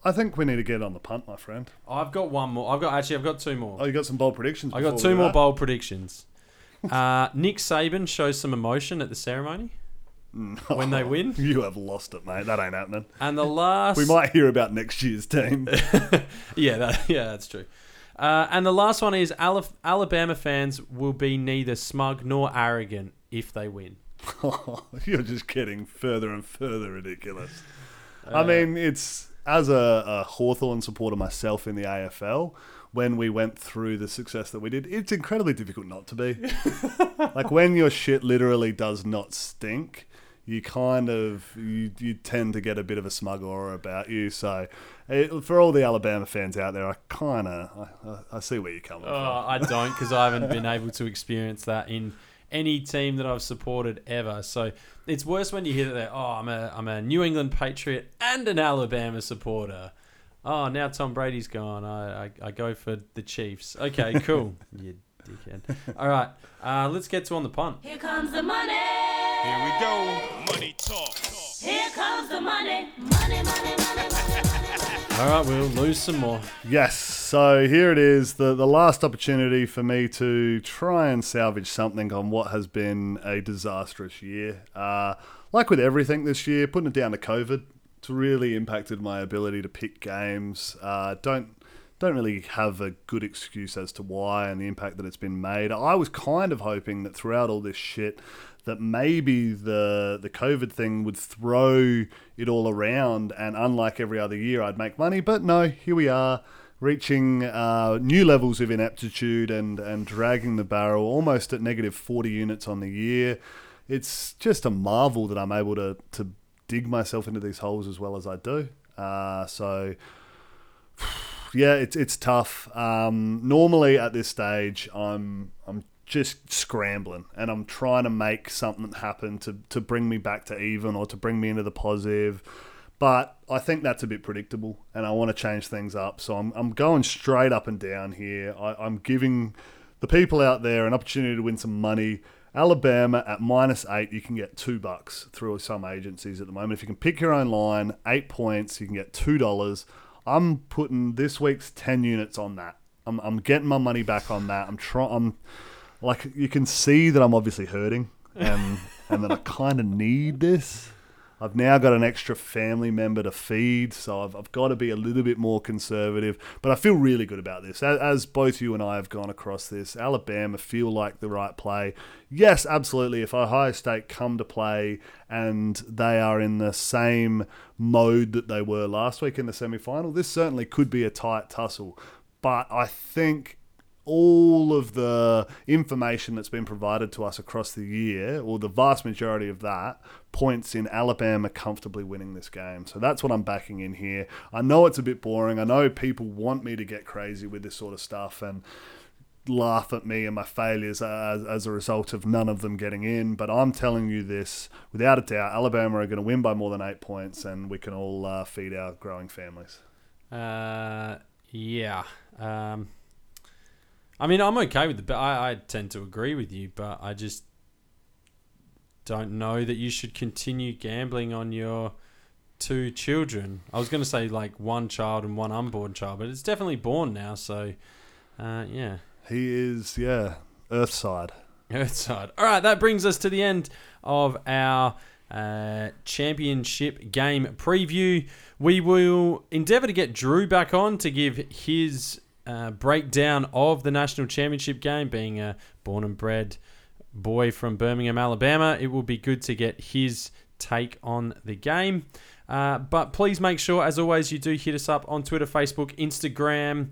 I think we need to get on the punt, my friend. I've got one more. I've got actually, I've got two more. Oh, you got some bold predictions? I got two more wrap? bold predictions. [LAUGHS] Uh, Nick Saban shows some emotion at the ceremony when they [LAUGHS] win, You have lost it, mate. That ain't happening. and the last We might hear about next year's team. [LAUGHS] yeah, that, yeah, that's true. Uh, and the last one is Alabama fans will be neither smug nor arrogant if they win. You're just getting further and further ridiculous. Uh, I mean, it's as a, a Hawthorn supporter myself in the AFL, when we went through the success that we did, it's incredibly difficult not to be. [LAUGHS] like when your shit literally does not stink, you kind of you, you tend to get a bit of a smug aura about you. So, eh, for all the Alabama fans out there, I kind of I, I, I see where you're coming Oh, from. I don't because I haven't been able to experience that in any team that I've supported ever. So it's worse when you hear that oh, I'm a, I'm a New England Patriot and an Alabama supporter. Oh, now Tom Brady's gone. I, I, I go for the Chiefs. Okay, [LAUGHS] cool. you dickhead. All right, uh, let's get to on the punt. Here comes the money. Here we go. Money talk. Here comes the money. Money, money, money, money, money. All right, we'll lose some more. Yes, so here it is, the, the last opportunity for me to try and salvage something on what has been a disastrous year. Uh, like with everything this year, putting it down to COVID, it's really impacted my ability to pick games. Uh, don't don't really have a good excuse as to why and the impact that it's been made. I was kind of hoping that throughout all this shit, that maybe the the COVID thing would throw it all around, and unlike every other year, I'd make money. But no, here we are, reaching uh, new levels of ineptitude and and dragging the barrel almost at negative forty units on the year. It's just a marvel that I'm able to to dig myself into these holes as well as I do. Uh, so [SIGHS] yeah, it's it's tough. Um, normally at this stage, I'm I'm just scrambling and I'm trying to make something happen to to bring me back to even or to bring me into the positive. But I think that's a bit predictable, and I want to change things up. So I'm I'm going straight up and down here. I, I'm giving the people out there an opportunity to win some money. Alabama at minus eight, you can get two bucks through some agencies at the moment. If you can pick your own line, eight points, you can get two dollars. I'm putting this week's ten units on that. I'm, I'm getting my money back on that. I'm trying. I'm like you can see that I'm obviously hurting, and and that I kind of need this. I've now got an extra family member to feed, so I've, I've got to be a little bit more conservative. But I feel really good about this. As, as both you and I have gone across this, Alabama feel like the right play. Yes, absolutely. If Ohio State come to play and they are in the same mode that they were last week in the semifinal, this certainly could be a tight tussle. But I think all of the information that's been provided to us across the year, or the vast majority of that, points in Alabama comfortably winning this game. So that's what I'm backing in here. I know it's a bit boring. I know people want me to get crazy with this sort of stuff and laugh at me and my failures as, as a result of none of them getting in. But I'm telling you this without a doubt Alabama are going to win by more than eight points, and we can all uh, feed our growing families. Uh, yeah. Um, I mean, I'm okay with the. I, I tend to agree with you, but I just don't know that you should continue gambling on your two children. I was going to say like one child and one unborn child, but it's definitely born now. So, uh, yeah. He is, yeah, Earthside. Earthside. All right, that brings us to the end of our uh, championship game preview. We will endeavour to get Drew back on to give his uh, breakdown of the national championship game, being a born and bred boy from Birmingham, Alabama. It will be good to get his take on the game. Uh, but please make sure, as always, you do hit us up on Twitter, Facebook, Instagram.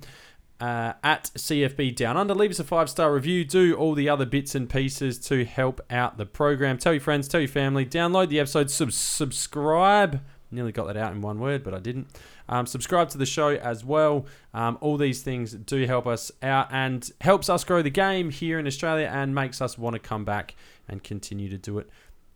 Uh, at CFB Down Under. Leave us a five star review. Do all the other bits and pieces to help out the program. Tell your friends, tell your family. Download the episode. Sub- subscribe. Nearly got that out in one word, but I didn't. Um, subscribe to the show as well. Um, all these things do help us out and helps us grow the game here in Australia and makes us want to come back and continue to do it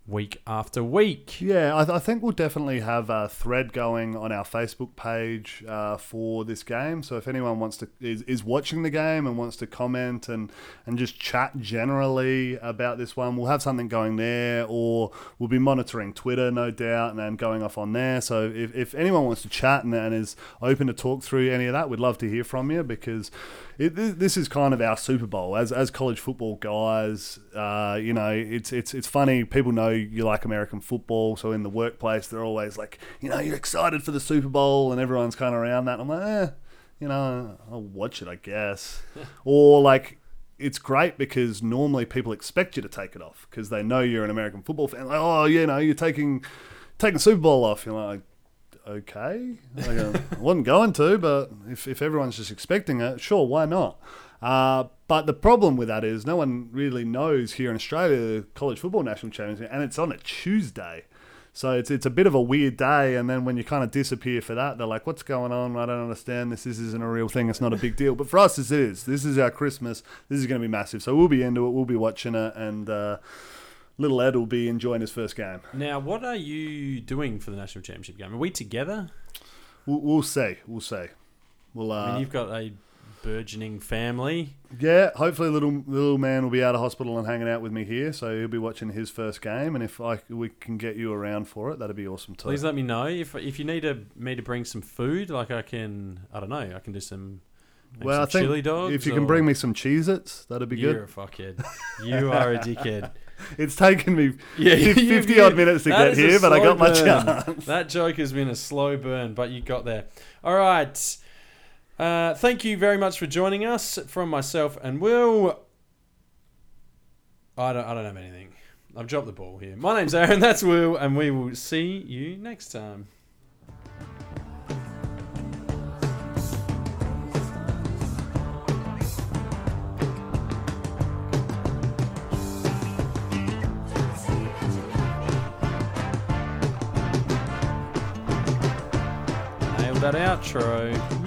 week after week. Yeah, I, th- I think we'll definitely have a thread going on our Facebook page uh, for this game. So if anyone wants to is, is watching the game and wants to comment and and just chat generally about this one, we'll have something going there, or we'll be monitoring Twitter, no doubt, and then going off on there. So if, if anyone wants to chat and, and is open to talk through any of that, we'd love to hear from you because it, this is kind of our Super Bowl as as college football guys. Uh, you know, it's it's it's funny. People know you like American football, so in the workplace they're always like, you know, you're excited for the Super Bowl, and everyone's kind of around that. I'm like, eh, you know, I'll watch it, I guess. [LAUGHS] or like, it's great because normally people expect you to take it off because they know you're an American football fan. Like, oh, you know, you're taking taking Super Bowl off. You're like, okay. Like, I [LAUGHS] wasn't going to, but if, if everyone's just expecting it, sure, why not? Uh, but the problem with that is no one really knows here in Australia the college football national championship, and it's on a Tuesday. So it's it's a bit of a weird day, and then when you kind of disappear for that, they're like, "What's going on? I don't understand. This, this isn't a real thing. It's not a big deal." But for us, this is. This is our Christmas. This is going to be massive. So we'll be into it. We'll be watching it, and uh, little Ed will be enjoying his first game. Now, what are you doing for the national championship game? Are we together? We'll, we'll see. We'll see. We'll. Uh, I mean, you've got a burgeoning family. Yeah, hopefully little little man will be out of hospital and hanging out with me here, so he'll be watching his first game. And if I we can get you around for it, that'd be awesome too. Please let me know if if you need a, me to bring some food. Like I can, I don't know, I can do some. well, I think chili dogs. if you can bring me some Cheez-Its, that'd be You're good. a fuckhead. You are a dickhead. [LAUGHS] [LAUGHS] It's taken me Yeah, 50 you- odd minutes to get here, but I got my chance. That joke has been a slow burn, but you got there. All right. Uh, thank you very much for joining us from myself and Will. I don't, I don't have anything. I've dropped the ball here. My name's Aaron, that's Will, and we will see you next time. That outro.